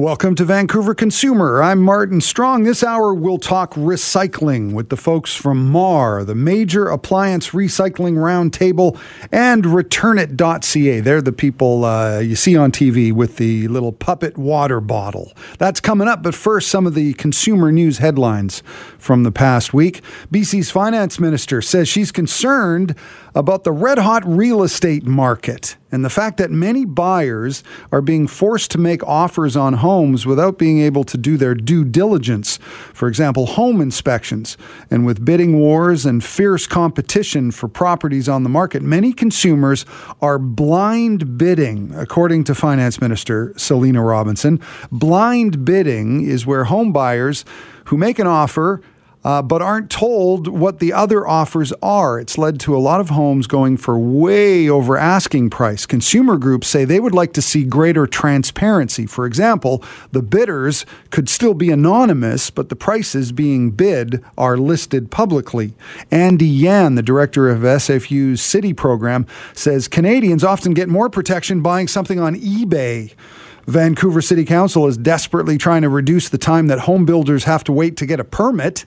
Welcome to Vancouver Consumer. I'm Martin Strong. This hour we'll talk recycling with the folks from MAR, the Major Appliance Recycling Roundtable, and Returnit.ca. They're the people uh, you see on TV with the little puppet water bottle. That's coming up, but first, some of the consumer news headlines from the past week. BC's finance minister says she's concerned about the red hot real estate market and the fact that many buyers are being forced to make offers on homes without being able to do their due diligence. For example, home inspections. And with bidding wars and fierce competition for properties on the market, many consumers are blind bidding, according to Finance Minister Selina Robinson. Blind bidding is where home buyers who make an offer uh, but aren't told what the other offers are. It's led to a lot of homes going for way over asking price. Consumer groups say they would like to see greater transparency. For example, the bidders could still be anonymous, but the prices being bid are listed publicly. Andy Yan, the director of SFU's City program, says Canadians often get more protection buying something on eBay. Vancouver City Council is desperately trying to reduce the time that home builders have to wait to get a permit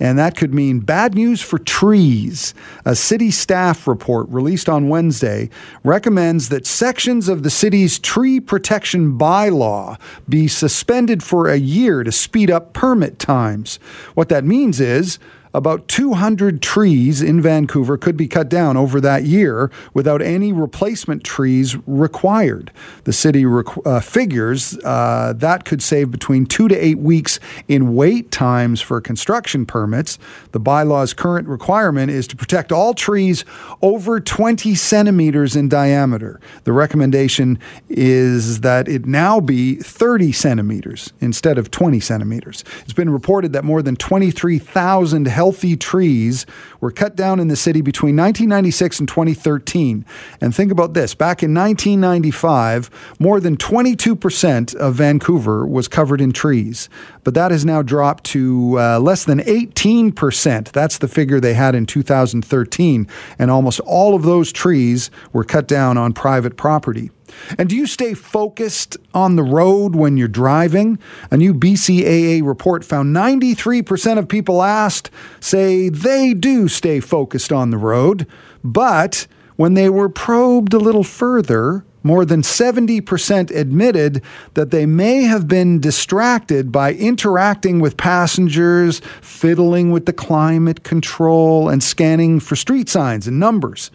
and that could mean bad news for trees. A city staff report released on Wednesday recommends that sections of the city's tree protection bylaw be suspended for a year to speed up permit times. What that means is about 200 trees in Vancouver could be cut down over that year without any replacement trees required. The city requ- uh, figures uh, that could save between two to eight weeks in wait times for construction permits. The bylaw's current requirement is to protect all trees over 20 centimeters in diameter. The recommendation is that it now be 30 centimeters instead of 20 centimeters. It's been reported that more than 23,000 healthy trees were cut down in the city between 1996 and 2013. And think about this back in 1995, more than 22% of Vancouver was covered in trees. But that has now dropped to uh, less than 18%. That's the figure they had in 2013. And almost all of those trees were cut down on private property. And do you stay focused on the road when you're driving? A new BCAA report found 93% of people asked say they do stay focused on the road, but when they were probed a little further, more than 70% admitted that they may have been distracted by interacting with passengers, fiddling with the climate control, and scanning for street signs and numbers.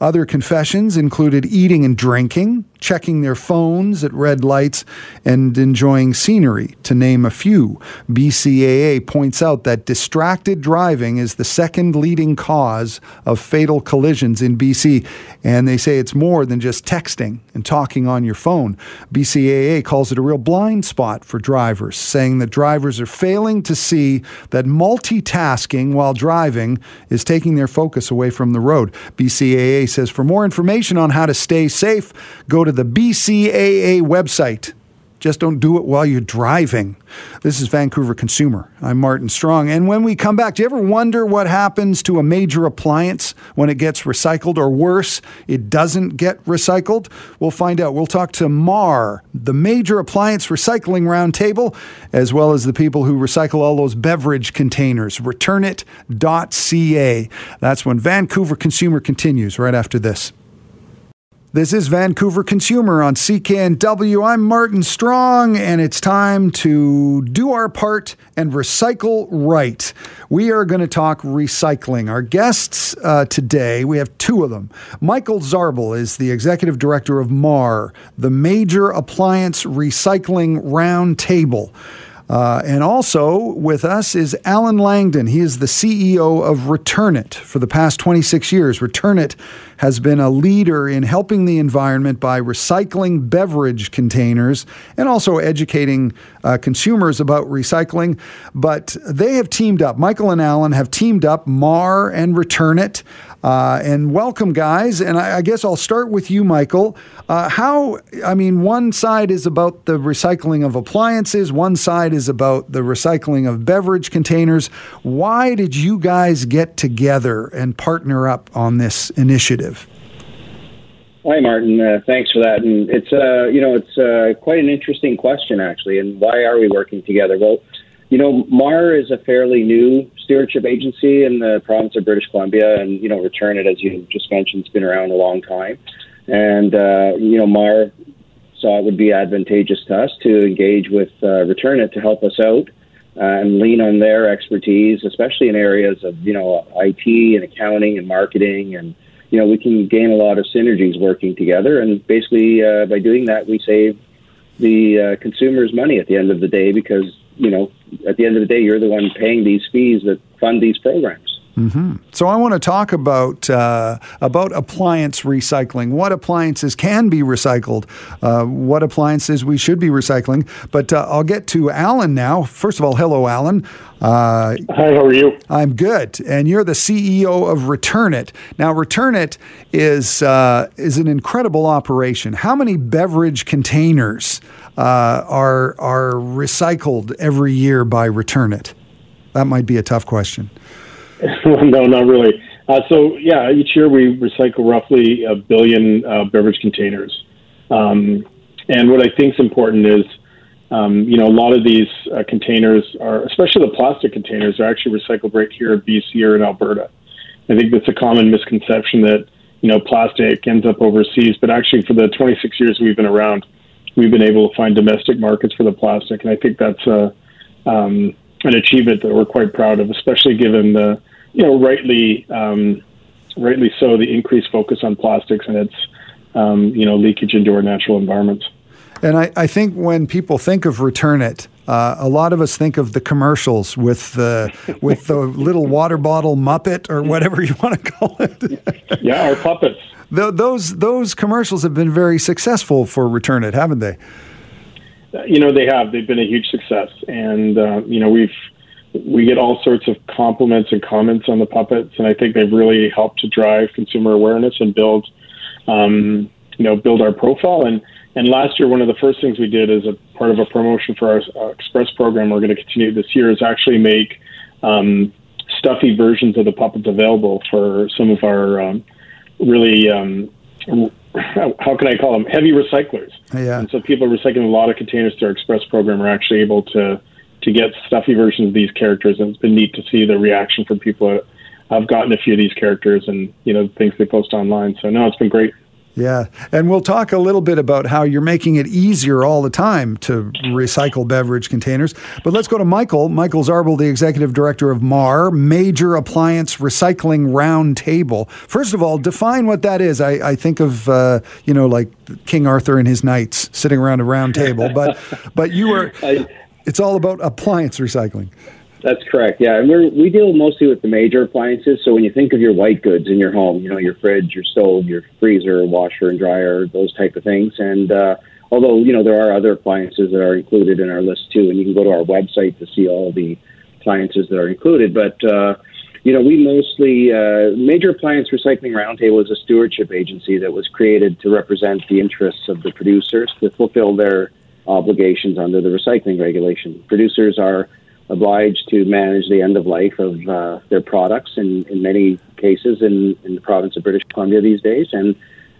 Other confessions included eating and drinking, checking their phones at red lights, and enjoying scenery, to name a few. BCAA points out that distracted driving is the second leading cause of fatal collisions in BC, and they say it's more than just texting and talking on your phone. BCAA calls it a real blind spot for drivers, saying that drivers are failing to see that multitasking while driving is taking their focus away from the road. BCAA says for more information on how to stay safe, go to the BCAA website. Just don't do it while you're driving. This is Vancouver Consumer. I'm Martin Strong. And when we come back, do you ever wonder what happens to a major appliance when it gets recycled, or worse, it doesn't get recycled? We'll find out. We'll talk to MAR, the Major Appliance Recycling Roundtable, as well as the people who recycle all those beverage containers. Returnit.ca. That's when Vancouver Consumer continues right after this. This is Vancouver Consumer on CKNW. I'm Martin Strong, and it's time to do our part and recycle right. We are going to talk recycling. Our guests uh, today, we have two of them. Michael Zarbl is the executive director of MAR, the Major Appliance Recycling Roundtable. Uh, and also with us is Allen Langdon. He is the CEO of Returnit for the past 26 years. Returnit has been a leader in helping the environment by recycling beverage containers and also educating uh, consumers about recycling. But they have teamed up. Michael and Allen have teamed up, Mar and Return It. Uh, and welcome, guys. And I, I, guess I'll start with you, Michael. Uh, how, I mean, one side is about the recycling of appliances, one side is about the recycling of beverage containers. Why did you guys get together and partner up on this initiative? Hi, Martin. Uh, thanks for that. And it's, uh, you know, it's uh, quite an interesting question, actually. And why are we working together? Well, you know, MAR is a fairly new stewardship agency in the province of British Columbia, and you know, Return It, as you just mentioned, has been around a long time. And uh, you know, MAR saw it would be advantageous to us to engage with uh, Return It to help us out uh, and lean on their expertise, especially in areas of you know IT and accounting and marketing, and you know, we can gain a lot of synergies working together. And basically, uh, by doing that, we save the uh, consumers money at the end of the day because you know, at the end of the day, you're the one paying these fees that fund these programs. Mm-hmm. So I want to talk about uh, about appliance recycling. What appliances can be recycled? Uh, what appliances we should be recycling? But uh, I'll get to Allen now. First of all, hello, Allen. Uh, Hi, how are you? I'm good, and you're the CEO of Return It. Now, Return It is uh, is an incredible operation. How many beverage containers uh, are are recycled every year by Return It? That might be a tough question. no, not really. Uh, so yeah, each year we recycle roughly a billion uh, beverage containers. Um, and what I think is important is, um, you know, a lot of these uh, containers are, especially the plastic containers, are actually recycled right here in BC or in Alberta. I think that's a common misconception that you know plastic ends up overseas, but actually for the 26 years we've been around, we've been able to find domestic markets for the plastic, and I think that's a um, an achievement that we're quite proud of, especially given the you know rightly um, rightly so the increased focus on plastics and its um, you know leakage into our natural environments. And I, I think when people think of Return It, uh, a lot of us think of the commercials with the with the little water bottle Muppet or whatever you want to call it. yeah, our puppets the, those those commercials have been very successful for Return It, haven't they? You know, they have. They've been a huge success, and uh, you know, we've we get all sorts of compliments and comments on the puppets, and I think they've really helped to drive consumer awareness and build, um, you know, build our profile. And and last year, one of the first things we did as a part of a promotion for our Express program, we're going to continue this year, is actually make um, stuffy versions of the puppets available for some of our um, really um, how can I call them heavy recyclers. Yeah. And so people recycling a lot of containers through our Express program are actually able to to get stuffy versions of these characters, and it's been neat to see the reaction from people. I've gotten a few of these characters, and you know things they post online. So no, it's been great. Yeah. And we'll talk a little bit about how you're making it easier all the time to recycle beverage containers. But let's go to Michael. Michael Zarbl, the executive director of MAR, Major Appliance Recycling Roundtable. First of all, define what that is. I, I think of, uh, you know, like King Arthur and his knights sitting around a round table, but, but you are, it's all about appliance recycling. That's correct. Yeah, and we we deal mostly with the major appliances. So when you think of your white goods in your home, you know your fridge, your stove, your freezer, washer and dryer, those type of things. And uh, although you know there are other appliances that are included in our list too, and you can go to our website to see all the appliances that are included. But uh, you know we mostly uh, Major Appliance Recycling Roundtable is a stewardship agency that was created to represent the interests of the producers to fulfill their obligations under the recycling regulation. Producers are obliged to manage the end of life of uh, their products in, in many cases in, in the province of British Columbia these days. And,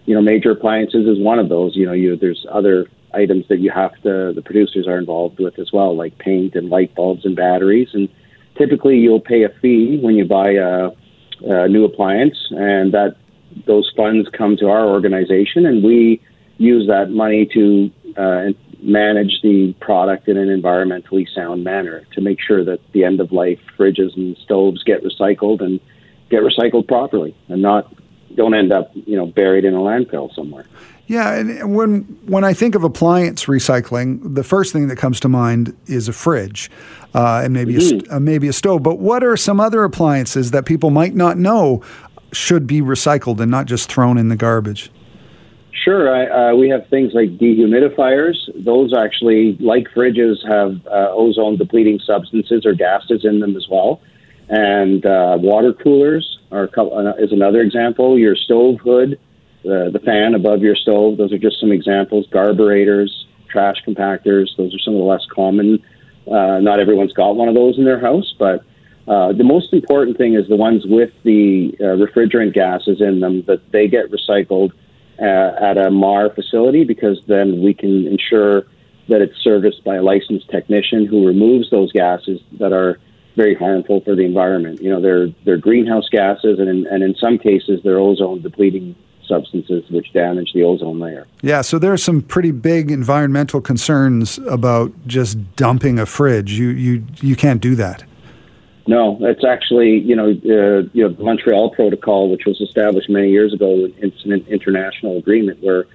you know, major appliances is one of those. You know, you, there's other items that you have to, the producers are involved with as well, like paint and light bulbs and batteries. And typically you'll pay a fee when you buy a, a new appliance, and that those funds come to our organization, and we use that money to uh, manage the product in an environmentally sound manner to make sure that the end of life fridges and stoves get recycled and get recycled properly and not don't end up you know buried in a landfill somewhere. Yeah, and when when I think of appliance recycling, the first thing that comes to mind is a fridge, uh, and maybe mm-hmm. a, uh, maybe a stove. But what are some other appliances that people might not know should be recycled and not just thrown in the garbage? Sure. I, uh, we have things like dehumidifiers. Those actually, like fridges, have uh, ozone depleting substances or gases in them as well. And uh, water coolers are uh, is another example. Your stove hood, the fan above your stove, those are just some examples. Garburators, trash compactors, those are some of the less common. Uh, not everyone's got one of those in their house, but uh, the most important thing is the ones with the refrigerant gases in them that they get recycled uh, Uh, at a MAR facility because then we can ensure that it's serviced by a licensed technician who removes those gases that are very harmful for the environment. You know, they're they're greenhouse gases, and in, and in some cases, they're ozone depleting substances which damage the ozone layer. Yeah, so there are some pretty big environmental concerns about just dumping a fridge. You you you can't do that. No, it's actually you know uh, you know the Montreal Protocol, which was established many years ago. It's an international agreement where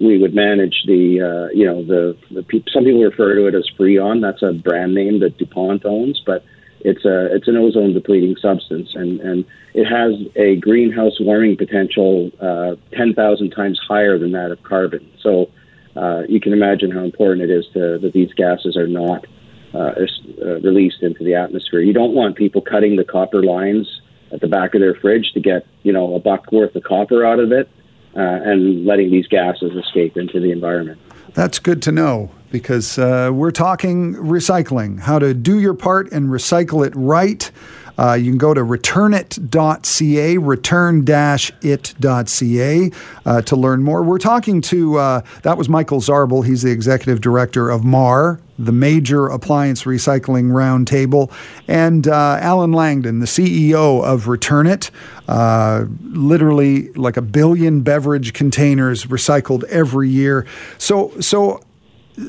we would manage the uh, you know the, the pe- some people refer to it as Freon. That's a brand name that DuPont owns, but it's a it's an ozone depleting substance, and and it has a greenhouse warming potential uh, ten thousand times higher than that of carbon. So uh, you can imagine how important it is to, that these gases are not uh, uh, released into the atmosphere. You don't want people cutting the copper lines at the back of their fridge to get you know a buck worth of copper out of it, uh, and letting these gases escape into the environment. That's good to know because uh, we're talking recycling, how to do your part and recycle it right. Uh, you can go to returnit.ca, return-it.ca uh, to learn more. We're talking to, uh, that was Michael Zarbl. He's the executive director of MAR, the Major Appliance Recycling Roundtable, and uh, Allen Langdon, the CEO of Return It. Uh, literally like a billion beverage containers recycled every year. So, so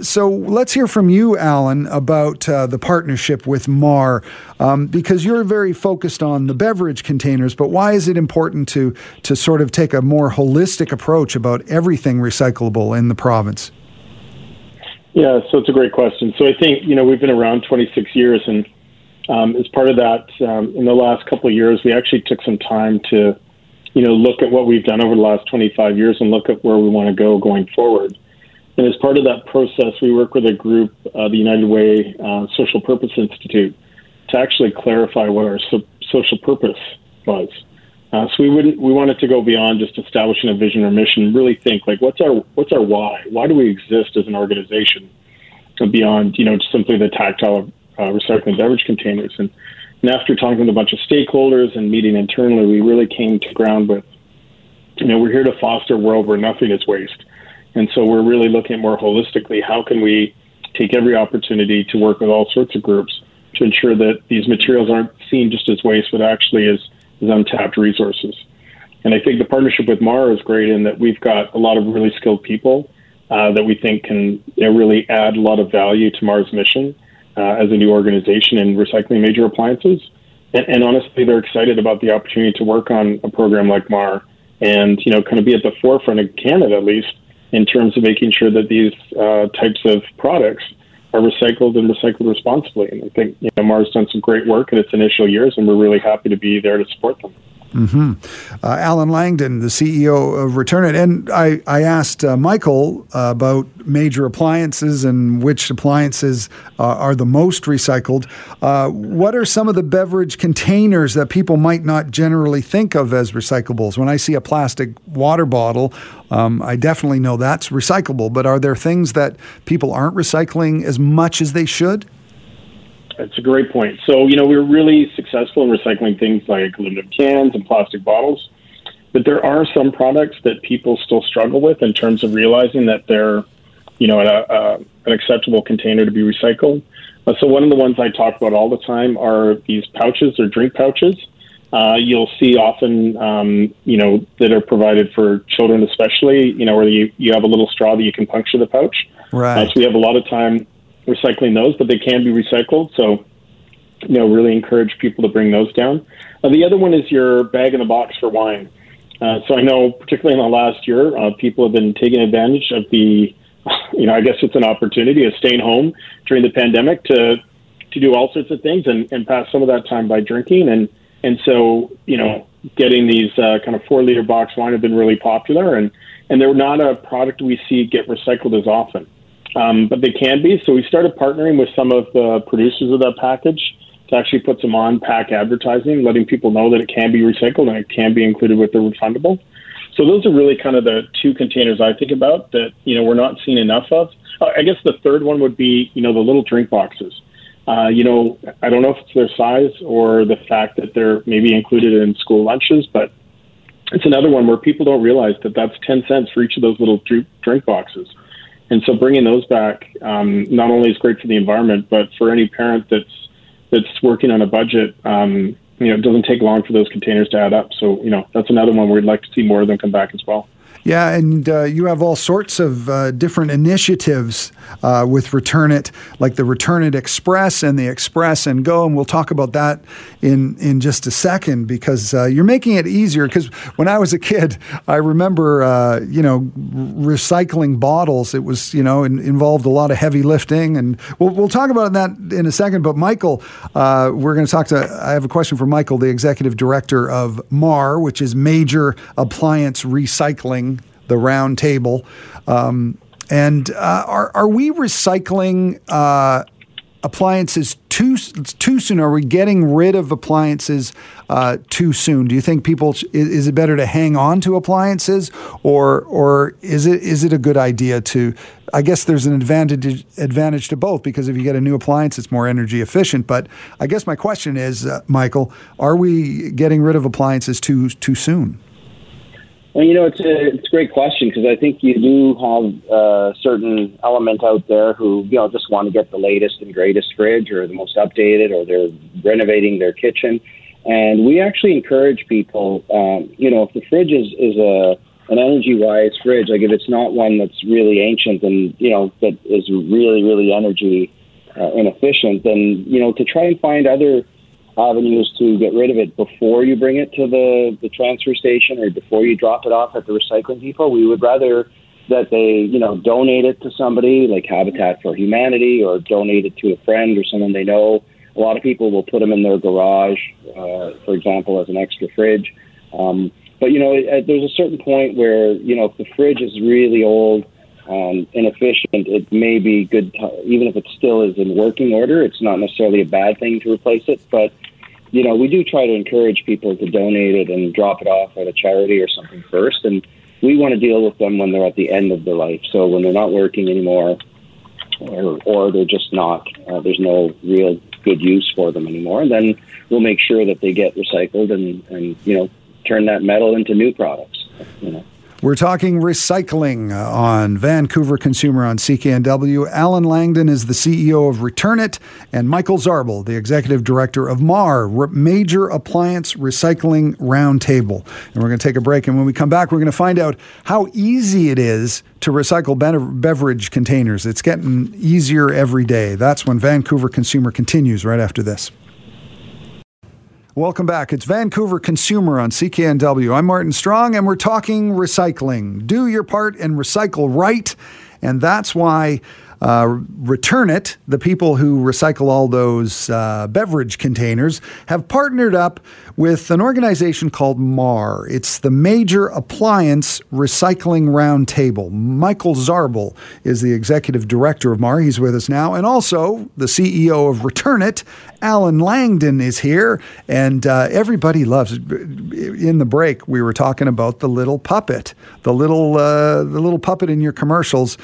so let's hear from you, Allen, about uh, the partnership with MAR, um, because you're very focused on the beverage containers. But why is it important to to sort of take a more holistic approach about everything recyclable in the province? Yeah, so it's a great question. So I think you know we've been around 26 years, and um, as part of that, um, in the last couple of years, we actually took some time to you know look at what we've done over the last 25 years and look at where we want to go going forward. And as part of that process, we work with a group, uh, the United Way uh, Social Purpose Institute, to actually clarify what our so- social purpose was. Uh, so we wouldn't we wanted to go beyond just establishing a vision or mission. Really think like what's our what's our why? Why do we exist as an organization? Beyond you know simply the tactile uh, recycling beverage containers. And, and after talking with a bunch of stakeholders and meeting internally, we really came to ground with you know we're here to foster a world where nothing is waste. And so we're really looking more holistically how can we take every opportunity to work with all sorts of groups to ensure that these materials aren't seen just as waste, but actually as, as untapped resources. And I think the partnership with MAR is great in that we've got a lot of really skilled people uh, that we think can you know, really add a lot of value to MAR's mission uh, as a new organization in recycling major appliances. And, and, honestly, they're excited about the opportunity to work on a program like MAR and you know kind of be at the forefront of Canada at least in terms of making sure that these uh, types of products are recycled and recycled responsibly. And I think you know, Mar's done some great work in its initial years, and we're really happy to be there to support them. Mm-hmm. Uh, Allen Langdon, the CEO of Return It. And I, I asked uh, Michael uh, about major appliances and which appliances uh, are the most recycled. Uh, what are some of the beverage containers that people might not generally think of as recyclables? When I see a plastic water bottle, um, I definitely know that's recyclable. But are there things that people aren't recycling as much as they should? That's a great point. So, you know, we're really successful in recycling things like aluminum cans and plastic bottles, but there are some products that people still struggle with in terms of realizing that they're, you know, a, a, an acceptable container to be recycled. Uh, so, one of the ones I talk about all the time are these pouches or drink pouches. Uh, you'll see often, um, you know, that are provided for children, especially, you know, where you, you have a little straw that you can puncture the pouch. Right. Uh, so we have a lot of time recycling those, but they can be recycled. So, you know, really encourage people to bring those down. Uh, the other one is your bag in the box for wine. Uh, so I know, particularly in the last year, uh, people have been taking advantage of the, you know, I guess it's an opportunity of staying home during the pandemic to to do all sorts of things and, and pass some of that time by drinking and and so you know getting these uh, kind of four liter box wine have been really popular, and and they're not a product we see get recycled as often, um, but they can be. So we started partnering with some of the producers of that package to actually put some on pack advertising, letting people know that it can be recycled and it can be included with the refundable. So those are really kind of the two containers I think about that you know we're not seeing enough of. Uh, I guess the third one would be you know the little drink boxes. Uh, you know, I don't know if it's their size or the fact that they're maybe included in school lunches, but it's another one where people don't realize that that's 10 cents for each of those little drink boxes. And so bringing those back um, not only is great for the environment, but for any parent that's that's working on a budget, um, you know, it doesn't take long for those containers to add up. So, you know, that's another one we'd like to see more of them come back as well. Yeah, and uh, you have all sorts of uh, different initiatives uh, with Return It, like the Return It Express and the Express and Go, and we'll talk about that in in just a second because uh, you're making it easier. Because when I was a kid, I remember uh, you know recycling bottles. It was you know in, involved a lot of heavy lifting, and we'll we'll talk about that in a second. But Michael, uh, we're going to talk to. I have a question for Michael, the executive director of MAR, which is Major Appliance Recycling the round table. Um, and uh, are, are we recycling uh, appliances too too soon? Are we getting rid of appliances uh, too soon? Do you think people is it better to hang on to appliances, or or is it is it a good idea to? I guess there's an advantage advantage to both because if you get a new appliance, it's more energy efficient. But I guess my question is, uh, Michael, are we getting rid of appliances too too soon? Well, you know, it's a it's a great question because I think you do have a certain element out there who you know just want to get the latest and greatest fridge or the most updated, or they're renovating their kitchen, and we actually encourage people. Um, you know, if the fridge is is a an energy wise fridge, like if it's not one that's really ancient and you know that is really really energy uh, inefficient, then you know to try and find other avenues to get rid of it before you bring it to the, the transfer station or before you drop it off at the recycling depot. We would rather that they, you know, donate it to somebody like Habitat for Humanity or donate it to a friend or someone they know. A lot of people will put them in their garage, uh, for example, as an extra fridge. Um, but you know, it, there's a certain point where you know if the fridge is really old and inefficient, it may be good, to, even if it still is in working order. It's not necessarily a bad thing to replace it, but you know, we do try to encourage people to donate it and drop it off at a charity or something first. And we want to deal with them when they're at the end of their life. So when they're not working anymore, or, or they're just not, uh, there's no real good use for them anymore. And then we'll make sure that they get recycled and, and you know, turn that metal into new products. You know. We're talking recycling uh, on Vancouver Consumer on CKNW. Allen Langdon is the CEO of Return It, and Michael Zarbl, the executive director of MAR, Major Appliance Recycling Roundtable. And we're going to take a break, and when we come back, we're going to find out how easy it is to recycle beverage containers. It's getting easier every day. That's when Vancouver Consumer continues right after this. Welcome back. It's Vancouver Consumer on CKNW. I'm Martin Strong, and we're talking recycling. Do your part and recycle right. And that's why uh, Return It, the people who recycle all those uh, beverage containers, have partnered up with an organization called MAR. It's the Major Appliance Recycling Roundtable. Michael Zarbl is the executive director of MAR. He's with us now. And also the CEO of Return It, Allen Langdon, is here. And uh, everybody loves. In the break, we were talking about the little puppet, the little, uh, the little puppet in your commercials.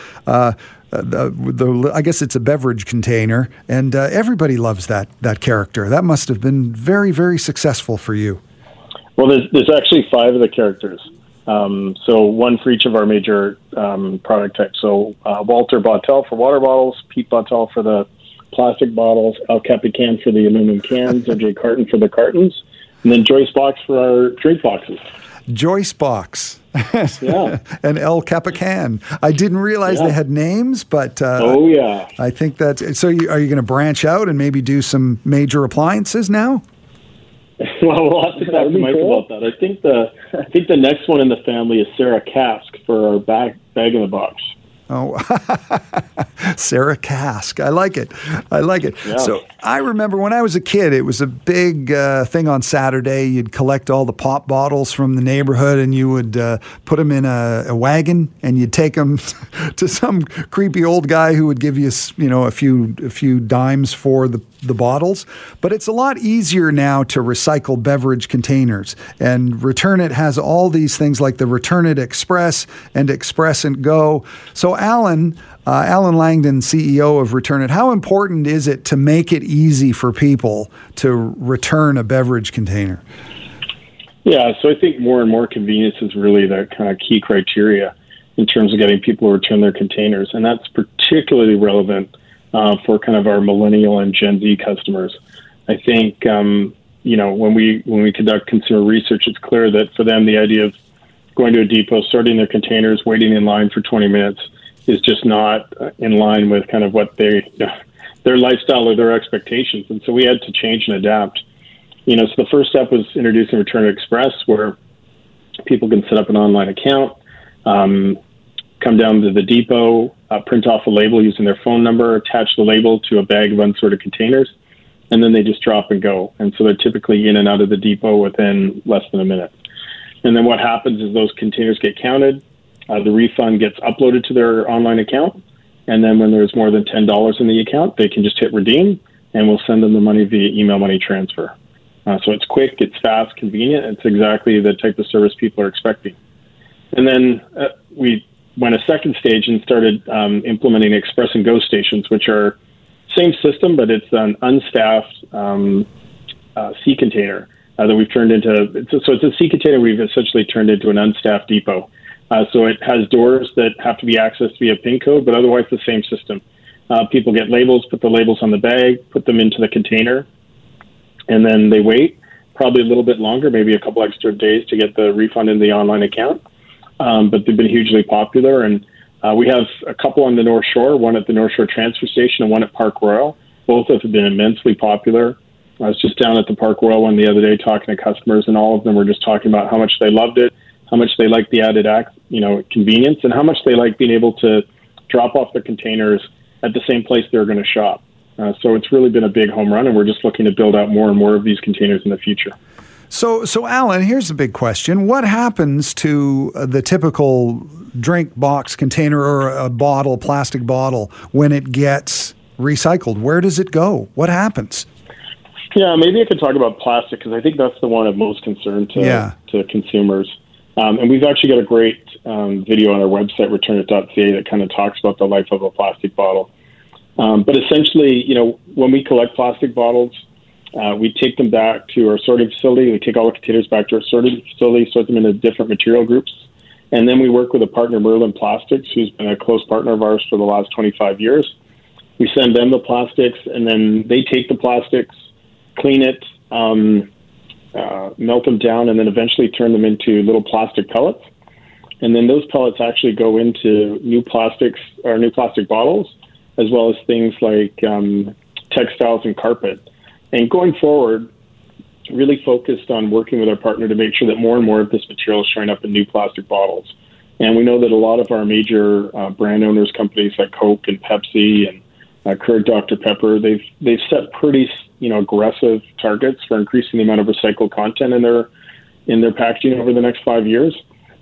Uh, uh, the, the, I guess it's a beverage container, and uh, everybody loves that that character. That must have been very very successful for you. Well, there's there's actually five of the characters. Um, so one for each of our major um, product types. So uh, Walter Bottel for water bottles, Pete Bottel for the plastic bottles, El Capican for the aluminum cans, MJ Carton for the cartons, and then Joyce Box for our drink boxes. Joyce Box. yeah. and El Capican. I didn't realize yeah. they had names, but uh, oh yeah, I think that. So, you, are you going to branch out and maybe do some major appliances now? well, we'll have to talk to Mike cool. about that. I think the I think the next one in the family is Sarah Cask for our bag bag in the box. Oh, Sarah Cask. I like it. I like it. Yeah. So I remember when I was a kid, it was a big uh, thing on Saturday. You'd collect all the pop bottles from the neighborhood and you would uh, put them in a, a, wagon and you'd take them to some creepy old guy who would give you, you know, a few a few dimes for the the bottles. But it's a lot easier now to recycle beverage containers. And Return It has all these things like the Return It Express and Express and Go. So, Allen, uh, Allen Langdon, CEO of Return It, how important is it to make it easy for people to return a beverage container? Yeah, so I think more and more convenience is really the kind of key criteria in terms of getting people to return their containers. And that's particularly relevant uh, for kind of our millennial and Gen Z customers. I think um, you know when we when we conduct consumer research, it's clear that for them the idea of going to a depot, sorting their containers, waiting in line for 20 minutes is just not in line with kind of what they their lifestyle or their expectations. And so we had to change and adapt. You know, so the first step was introducing Return Express, where people can set up an online account. Um, come down to the depot, uh, print off a label using their phone number, attach the label to a bag of unsorted containers, and then they just drop and go. And so they're typically in and out of the depot within less than a minute. And then what happens is those containers get counted, uh, the refund gets uploaded to their online account, and then when there's more than $10 in the account, they can just hit redeem, and we'll send them the money via email money transfer. Uh, so it's quick, it's fast, convenient. It's exactly the type of service people are expecting. And then uh, we went a second stage and started um, implementing Express and Go stations, which are same system, but it's an unstaffed um, uh, sea container uh, that we've turned into. It's a, so it's a sea container we've essentially turned into an unstaffed depot. Uh, so it has doors that have to be accessed via PIN code, but otherwise the same system. Uh, people get labels, put the labels on the bag, put them into the container, and then they wait probably a little bit longer, maybe a couple extra days to get the refund in the online account um, but they've been hugely popular. And uh, we have a couple on the North Shore, one at the North Shore Transfer Station and one at Park Royal. Both of us have been immensely popular. I was just down at the Park Royal one the other day talking to customers, and all of them were just talking about how much they loved it, how much they liked the added, act, you know, convenience, and how much they like being able to drop off their containers at the same place they're going to shop. Uh, so it's really been a big home run, and we're just looking to build out more and more of these containers in the future. So, so Allen, here's a big question: What happens to uh, the typical drink box container or a bottle, plastic bottle, when it gets recycled? Where does it go? What happens? Yeah, maybe I could talk about plastic because I think that's the one of most concern to yeah. to consumers. Um, and we've actually got a great um, video on our website, returnit.ca, that kind of talks about the life of a plastic bottle. Um, but essentially, you know, when we collect plastic bottles, uh, we take them back to our sorting facility. We take all the containers back to our sorting facility, sort them into different material groups. And then we work with a partner, Merlin Plastics, who's been a close partner of ours for the last 25 years. We send them the plastics, and then they take the plastics, clean it, um, uh, melt them down, and then eventually turn them into little plastic pellets. And then those pellets actually go into new plastics or new plastic bottles, as well as things like um, textiles and carpet. And going forward, really focused on working with our partner to make sure that more and more of this material is showing up in new plastic bottles. And we know that a lot of our major uh, brand owners, companies like Coke and Pepsi and uh, Dr Pepper, they've they've set pretty you know aggressive targets for increasing the amount of recycled content in their in their packaging over the next five years.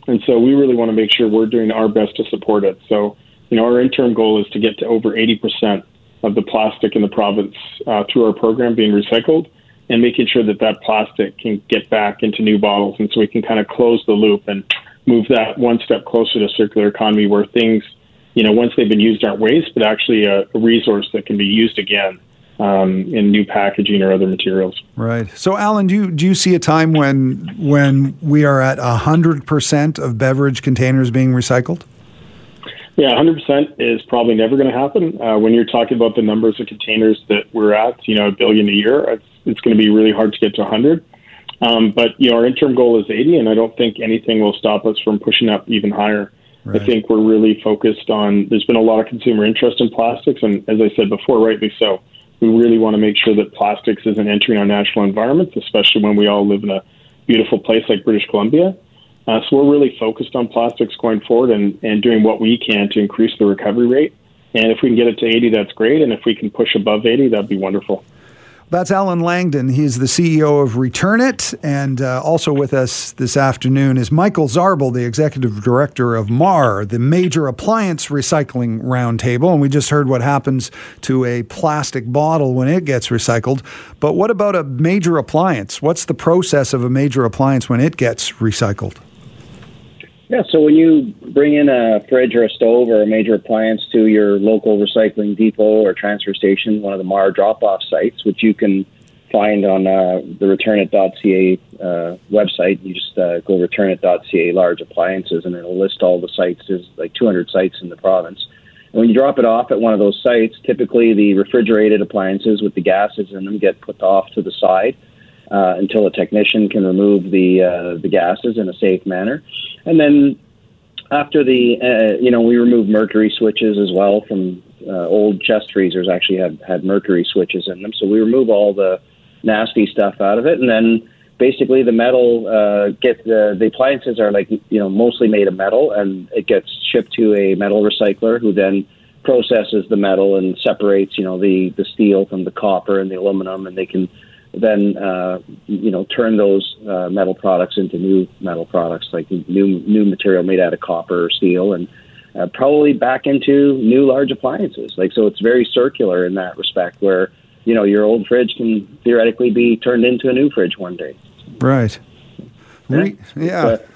And so we really want to make sure we're doing our best to support it. So you know our interim goal is to get to over 80 percent of the plastic in the province uh, through our program being recycled and making sure that that plastic can get back into new bottles. And so we can kind of close the loop and move that one step closer to circular economy where things, you know, once they've been used aren't waste, but actually a, a resource that can be used again. Um, in new packaging or other materials. Right. So, Allen, do you, do you see a time when when we are at hundred percent of beverage containers being recycled? Yeah, 100% is probably never going to happen. Uh, when you're talking about the numbers of containers that we're at, you know, a billion a year, it's, it's going to be really hard to get to 100. Um, but, you know, our interim goal is 80, and I don't think anything will stop us from pushing up even higher. Right. I think we're really focused on, there's been a lot of consumer interest in plastics, and as I said before, rightly so. We really want to make sure that plastics isn't entering our natural environments, especially when we all live in a beautiful place like British Columbia. Uh, so we're really focused on plastics going forward and, and doing what we can to increase the recovery rate. And if we can get it to 80, that's great. And if we can push above 80, that'd be wonderful. That's Allen Langdon. He's the CEO of Return It. And uh, also with us this afternoon is Michael Zarbl, the executive director of MAR, the Major Appliance Recycling Roundtable. And we just heard what happens to a plastic bottle when it gets recycled. But what about a major appliance? What's the process of a major appliance when it gets recycled? Yeah, so when you bring in a fridge or a stove or a major appliance to your local recycling depot or transfer station, one of the MAR drop off sites, which you can find on uh, the returnit.ca uh, website, you just uh, go returnit.ca large appliances and it'll list all the sites. There's like 200 sites in the province. And when you drop it off at one of those sites, typically the refrigerated appliances with the gases in them get put off to the side uh, until a technician can remove the uh, the gases in a safe manner, and then after the uh, you know we remove mercury switches as well from uh, old chest freezers actually had had mercury switches in them, so we remove all the nasty stuff out of it, and then basically the metal uh, get the the appliances are like you know mostly made of metal, and it gets shipped to a metal recycler who then processes the metal and separates you know the the steel from the copper and the aluminum, and they can then uh, you know turn those uh, metal products into new metal products like new new material made out of copper or steel and uh, probably back into new large appliances like so it's very circular in that respect where you know your old fridge can theoretically be turned into a new fridge one day right Re- yeah but,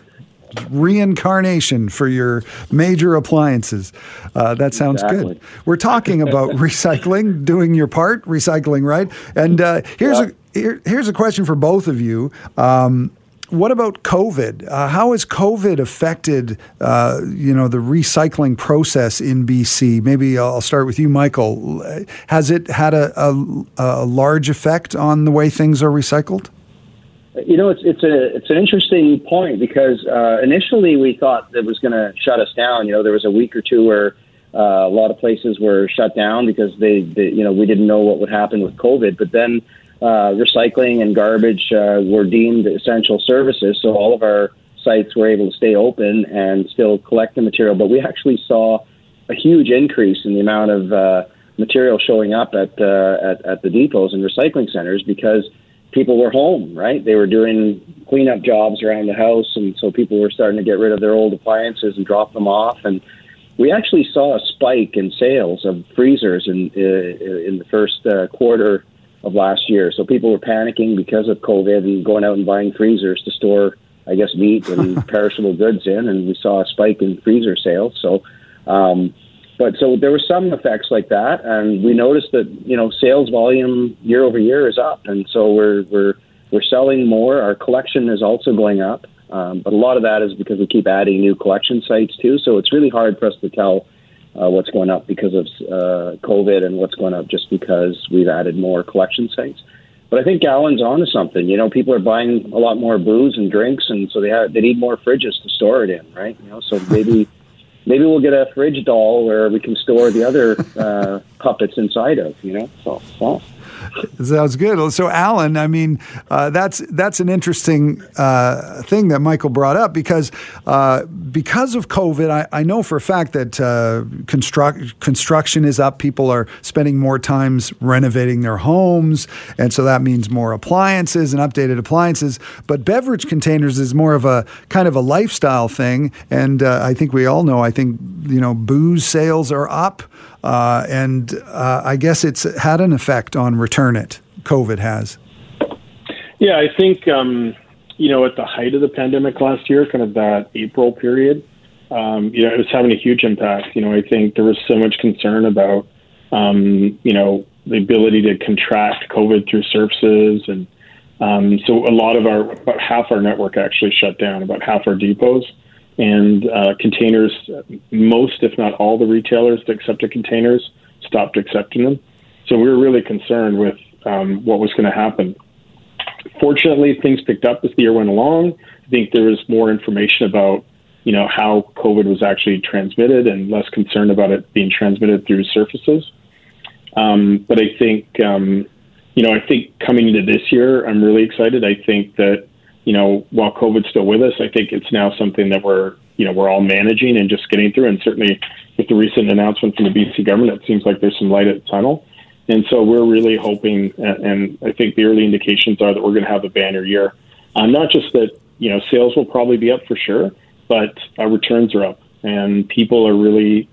reincarnation for your major appliances. Uh, that sounds exactly. good. We're talking about recycling, doing your part, recycling, right? And uh, here's yeah. a here, here's a question for both of you. Um, what about COVID? Uh, how has COVID affected, uh, you know, the recycling process in BC? Maybe I'll start with you, Michael. Has it had a, a, a large effect on the way things are recycled? You know, it's it's a it's an interesting point because uh, initially we thought it was going to shut us down. You know, there was a week or two where uh, a lot of places were shut down because they, they, you know, we didn't know what would happen with COVID. But then uh, recycling and garbage uh, were deemed essential services, so all of our sites were able to stay open and still collect the material. But we actually saw a huge increase in the amount of uh, material showing up at, uh, at at the depots and recycling centers because people were home, right? They were doing cleanup jobs around the house, and so people were starting to get rid of their old appliances and drop them off. And we actually saw a spike in sales of freezers in uh, in the first quarter of last year. So people were panicking because of COVID and going out and buying freezers to store, I guess, meat and perishable goods in, and we saw a spike in freezer sales. So, um, but so there were some effects like that, and we noticed that you know sales volume year over year is up, and so we're we're we're selling more. Our collection is also going up, um, but a lot of that is because we keep adding new collection sites too. So it's really hard for us to tell uh, what's going up because of uh, COVID and what's going up just because we've added more collection sites. But I think Allen's onto something. You know, people are buying a lot more booze and drinks, and so they have they need more fridges to store it in, right? You know, so maybe maybe we'll get a fridge doll where we can store the other uh, puppets inside of. You know, so. Well. Sounds good. So, Allen, I mean, uh, that's that's an interesting uh, thing that Michael brought up because uh, because of COVID, I, I, know for a fact that uh, construct construction is up. People are spending more times renovating their homes, and so that means more appliances and updated appliances. But beverage containers is more of a kind of a lifestyle thing, and uh, I think we all know. I think you know, booze sales are up. Uh, and uh, I guess it's had an effect on Return It. COVID has. Yeah, I think um, you know at the height of the pandemic last year, kind of that April period, um, you know, it was having a huge impact. You know, I think there was so much concern about um, you know the ability to contract COVID through surfaces, and um, so a lot of our about half our network actually shut down. About half our depots and uh, containers, most, if not all, the retailers that accepted containers stopped accepting them. So we were really concerned with um, what was going to happen. Fortunately, things picked up as the year went along. I think there was more information about, you know, how COVID was actually transmitted, and less concern about it being transmitted through surfaces. Um, but I think, um, you know, I think coming into this year, I'm really excited. I think that you know, while COVID's still with us, I think it's now something that we're, you know, we're all managing and just getting through. And certainly with the recent announcement from the BC government, it seems like there's some light at the tunnel. And so we're really hoping, and I think the early indications are that we're going to have a banner year. Uh, not just that, you know, sales will probably be up for sure, but uh, returns are up. And people are really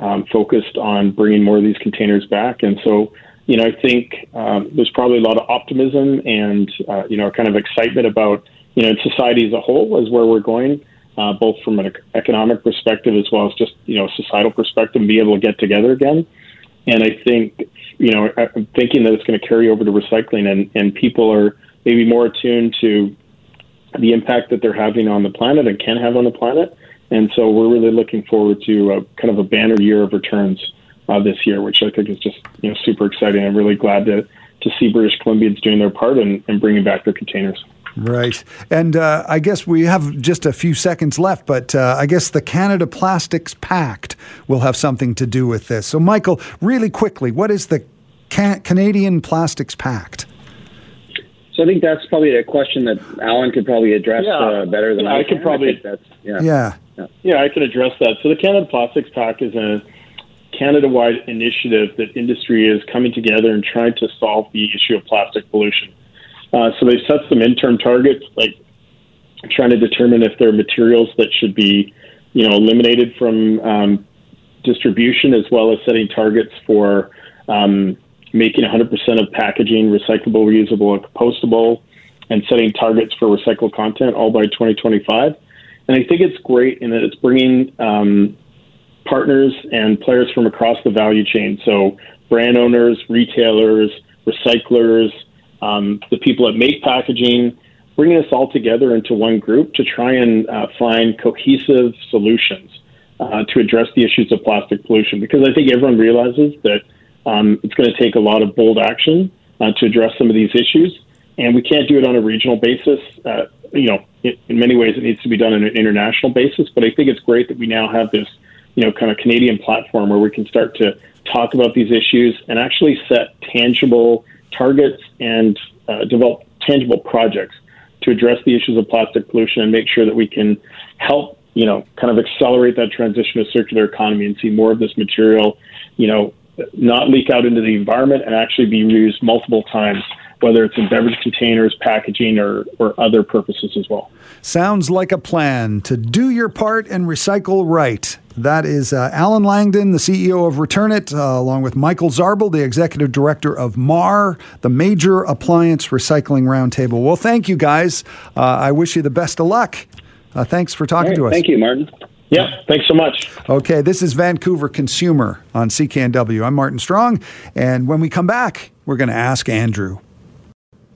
um, focused on bringing more of these containers back. And so, you know, I think um, there's probably a lot of optimism and, uh, you know, kind of excitement about, you know, society as a whole is where we're going, uh, both from an economic perspective as well as just, you know, societal perspective and be able to get together again. And I think, you know, I'm thinking that it's going to carry over to recycling and, and people are maybe more attuned to the impact that they're having on the planet and can have on the planet. And so we're really looking forward to a, kind of a banner year of returns uh, this year, which I think is just you know super exciting. I'm really glad to to see British Columbians doing their part and, and bringing back their containers. Right. And uh, I guess we have just a few seconds left, but uh, I guess the Canada Plastics Pact will have something to do with this. So, Michael, really quickly, what is the Can- Canadian Plastics Pact? So I think that's probably a question that Allen could probably address yeah. uh, better than yeah, I, I could. Probably, that's yeah. yeah. yeah, yeah, I can address that. So the Canada Plastics Pact is a Canada-wide initiative that industry is coming together and trying to solve the issue of plastic pollution. Uh, so they set some interim targets, like trying to determine if there are materials that should be, you know, eliminated from um, distribution, as well as setting targets for um, making 100% of packaging recyclable, reusable, and compostable, and setting targets for recycled content all by 2025. And I think it's great in that it's bringing um, partners and players from across the value chain. So, brand owners, retailers, recyclers, um, the people that make packaging, bringing us all together into one group to try and uh, find cohesive solutions uh, to address the issues of plastic pollution. Because I think everyone realizes that um, it's going to take a lot of bold action uh, to address some of these issues, and we can't do it on a regional basis. Uh, you know, it, in many ways, it needs to be done on an international basis. But I think it's great that we now have this, you know, kind of Canadian platform where we can start to talk about these issues and actually set tangible targets and uh, develop tangible projects to address the issues of plastic pollution and make sure that we can help, you know, kind of accelerate that transition to circular economy and see more of this material, you know, not leak out into the environment and actually be reused multiple times, whether it's in beverage containers, packaging, or, or other purposes as well. Sounds like a plan to do your part and recycle right. That is uh, Allen Langdon, the CEO of Return It, uh, along with Michael Zarbl, the executive director of MAR, the Major Appliance Recycling Roundtable. Well, thank you guys. Uh, I wish you the best of luck. Uh, thanks for talking right, to us. Thank you, Martin. Yeah, thanks so much. Okay, this is Vancouver Consumer on CKNW. I'm Martin Strong, and when we come back, we're going to ask Andrew.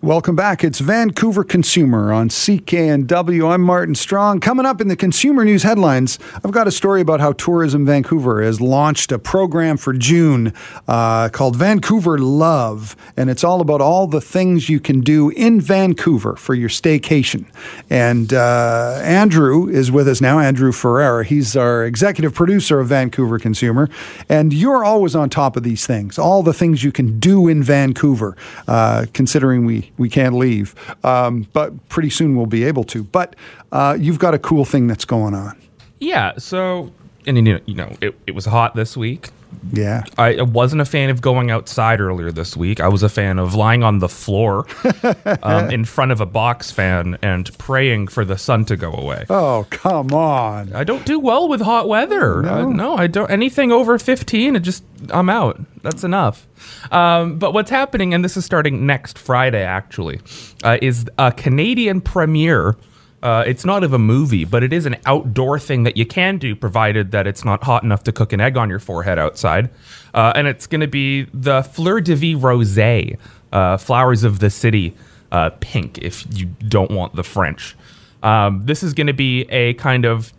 Welcome back. It's Vancouver Consumer on CKNW. I'm Martin Strong. Coming up in the consumer news headlines, I've got a story about how Tourism Vancouver has launched a program for June uh, called Vancouver Love, and it's all about all the things you can do in Vancouver for your staycation. And uh, Andrew is with us now, Andrew Ferreira. He's our executive producer of Vancouver Consumer, and you're always on top of these things, all the things you can do in Vancouver, uh, considering we we can't leave. Um, but pretty soon we'll be able to. But uh, you've got a cool thing that's going on. Yeah. So, and you know, it, it was hot this week. Yeah. I wasn't a fan of going outside earlier this week. I was a fan of lying on the floor um, in front of a box fan and praying for the sun to go away. Oh, come on. I don't do well with hot weather. No, uh, no I don't. Anything over 15, it just, I'm out. That's enough. Um, but what's happening, and this is starting next Friday actually, uh, is a Canadian premiere uh, it's not of a movie, but it is an outdoor thing that you can do, provided that it's not hot enough to cook an egg on your forehead outside. Uh, and it's going to be the Fleurs de Villes Rosé, uh, Flowers of the City uh, pink, if you don't want the French. Um, this is going to be a kind of,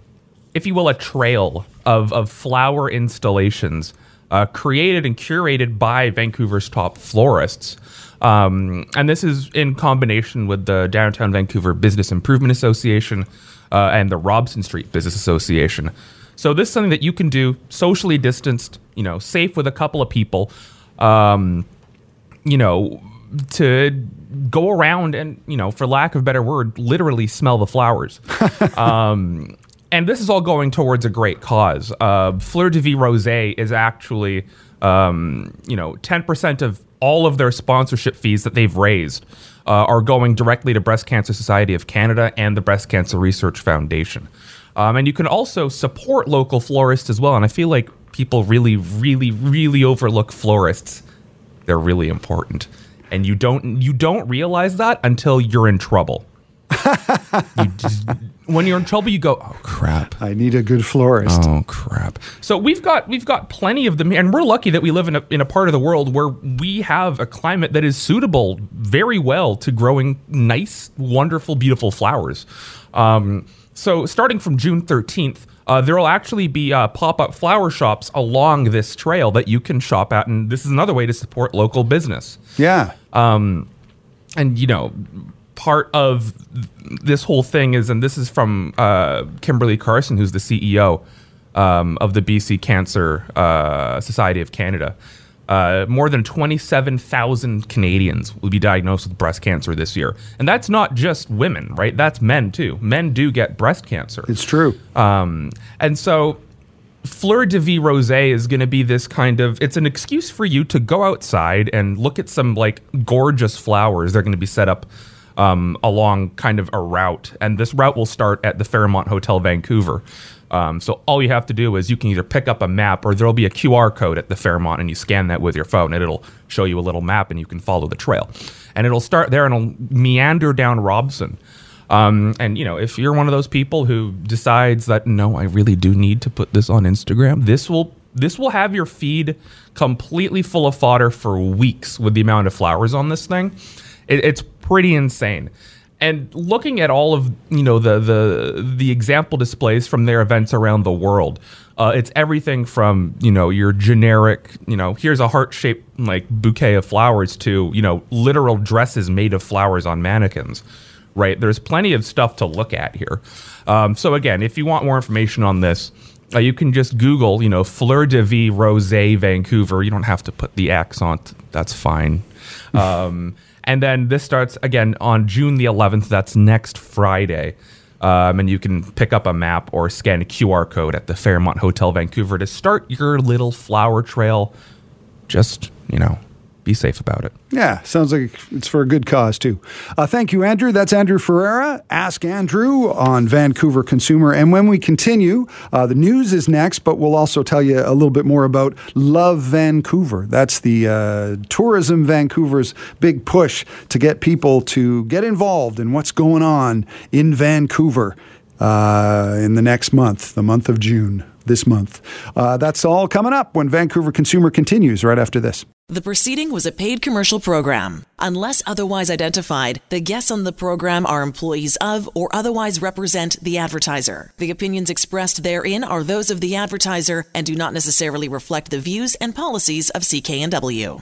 if you will, a trail of, of flower installations uh, created and curated by Vancouver's top florists. Um, and this is in combination with the Downtown Vancouver Business Improvement Association uh, and the Robson Street Business Association. So this is something that you can do socially distanced, you know, safe with a couple of people, um, you know, to go around and, you know, for lack of a better word, literally smell the flowers. um, and this is all going towards a great cause. Uh, Fleurs de Villes Rosé is actually, um, you know, 10% of all of their sponsorship fees that they've raised uh, are going directly to Breast Cancer Society of Canada and the Breast Cancer Research Foundation. Um, and you can also support local florists as well. And I feel like people really, really, really overlook florists. They're really important, and you don't you don't realize that until you're in trouble. you just, when you're in trouble, you go, "Oh crap! I need a good florist." Oh crap! So we've got we've got plenty of them, and we're lucky that we live in a in a part of the world where we have a climate that is suitable very well to growing nice, wonderful, beautiful flowers. Um, so starting from June 13th, uh, there will actually be uh, pop up flower shops along this trail that you can shop at, and this is another way to support local business. Yeah. Um, and you know, part of this whole thing is, and this is from uh, Kimberly Carson, who's the CEO um, of the BC Cancer uh, Society of Canada. Uh, more than 27,000 Canadians will be diagnosed with breast cancer this year. And that's not just women, right? That's men too. Men do get breast cancer. It's true. Um, and so Fleurs de Villes Rosé is going to be this kind of it's an excuse for you to go outside and look at some like gorgeous flowers. They're going to be set up um, along kind of a route, and this route will start at the Fairmont Hotel Vancouver. Um, so all you have to do is you can either pick up a map or there'll be a QR code at the Fairmont, and you scan that with your phone, and it'll show you a little map, and you can follow the trail. And it'll start there and it'll meander down Robson. Um, and you know, if you're one of those people who decides that no, I really do need to put this on Instagram, this will this will have your feed completely full of fodder for weeks with the amount of flowers on this thing. It, it's pretty insane. And looking at all of you know the the the example displays from their events around the world uh, it's everything from you know your generic you know here's a heart shaped like bouquet of flowers to you know literal dresses made of flowers on mannequins right? There's plenty of stuff to look at here. Um, so again if you want more information on this uh, you can just google you know fleurs de villes rose vancouver. You don't have to put the accent. That's fine. Um, and then this starts again on June the 11th. That's next Friday. Um, and you can pick up a map or scan a QR code at the Fairmont Hotel Vancouver to start your little flower trail. Just, you know, be safe about it. Yeah, sounds like it's for a good cause too. Uh, thank you, Andrew. That's Andrew Ferreira. Ask Andrew on Vancouver Consumer. And when we continue, uh, the news is next, but we'll also tell you a little bit more about Love Vancouver. That's the uh, Tourism Vancouver's big push to get people to get involved in what's going on in Vancouver uh, in the next month, the month of June this month. Uh, that's all coming up when Vancouver Consumer continues right after this. The proceeding was a paid commercial program. Unless otherwise identified, the guests on the program are employees of or otherwise represent the advertiser. The opinions expressed therein are those of the advertiser and do not necessarily reflect the views and policies of CKNW.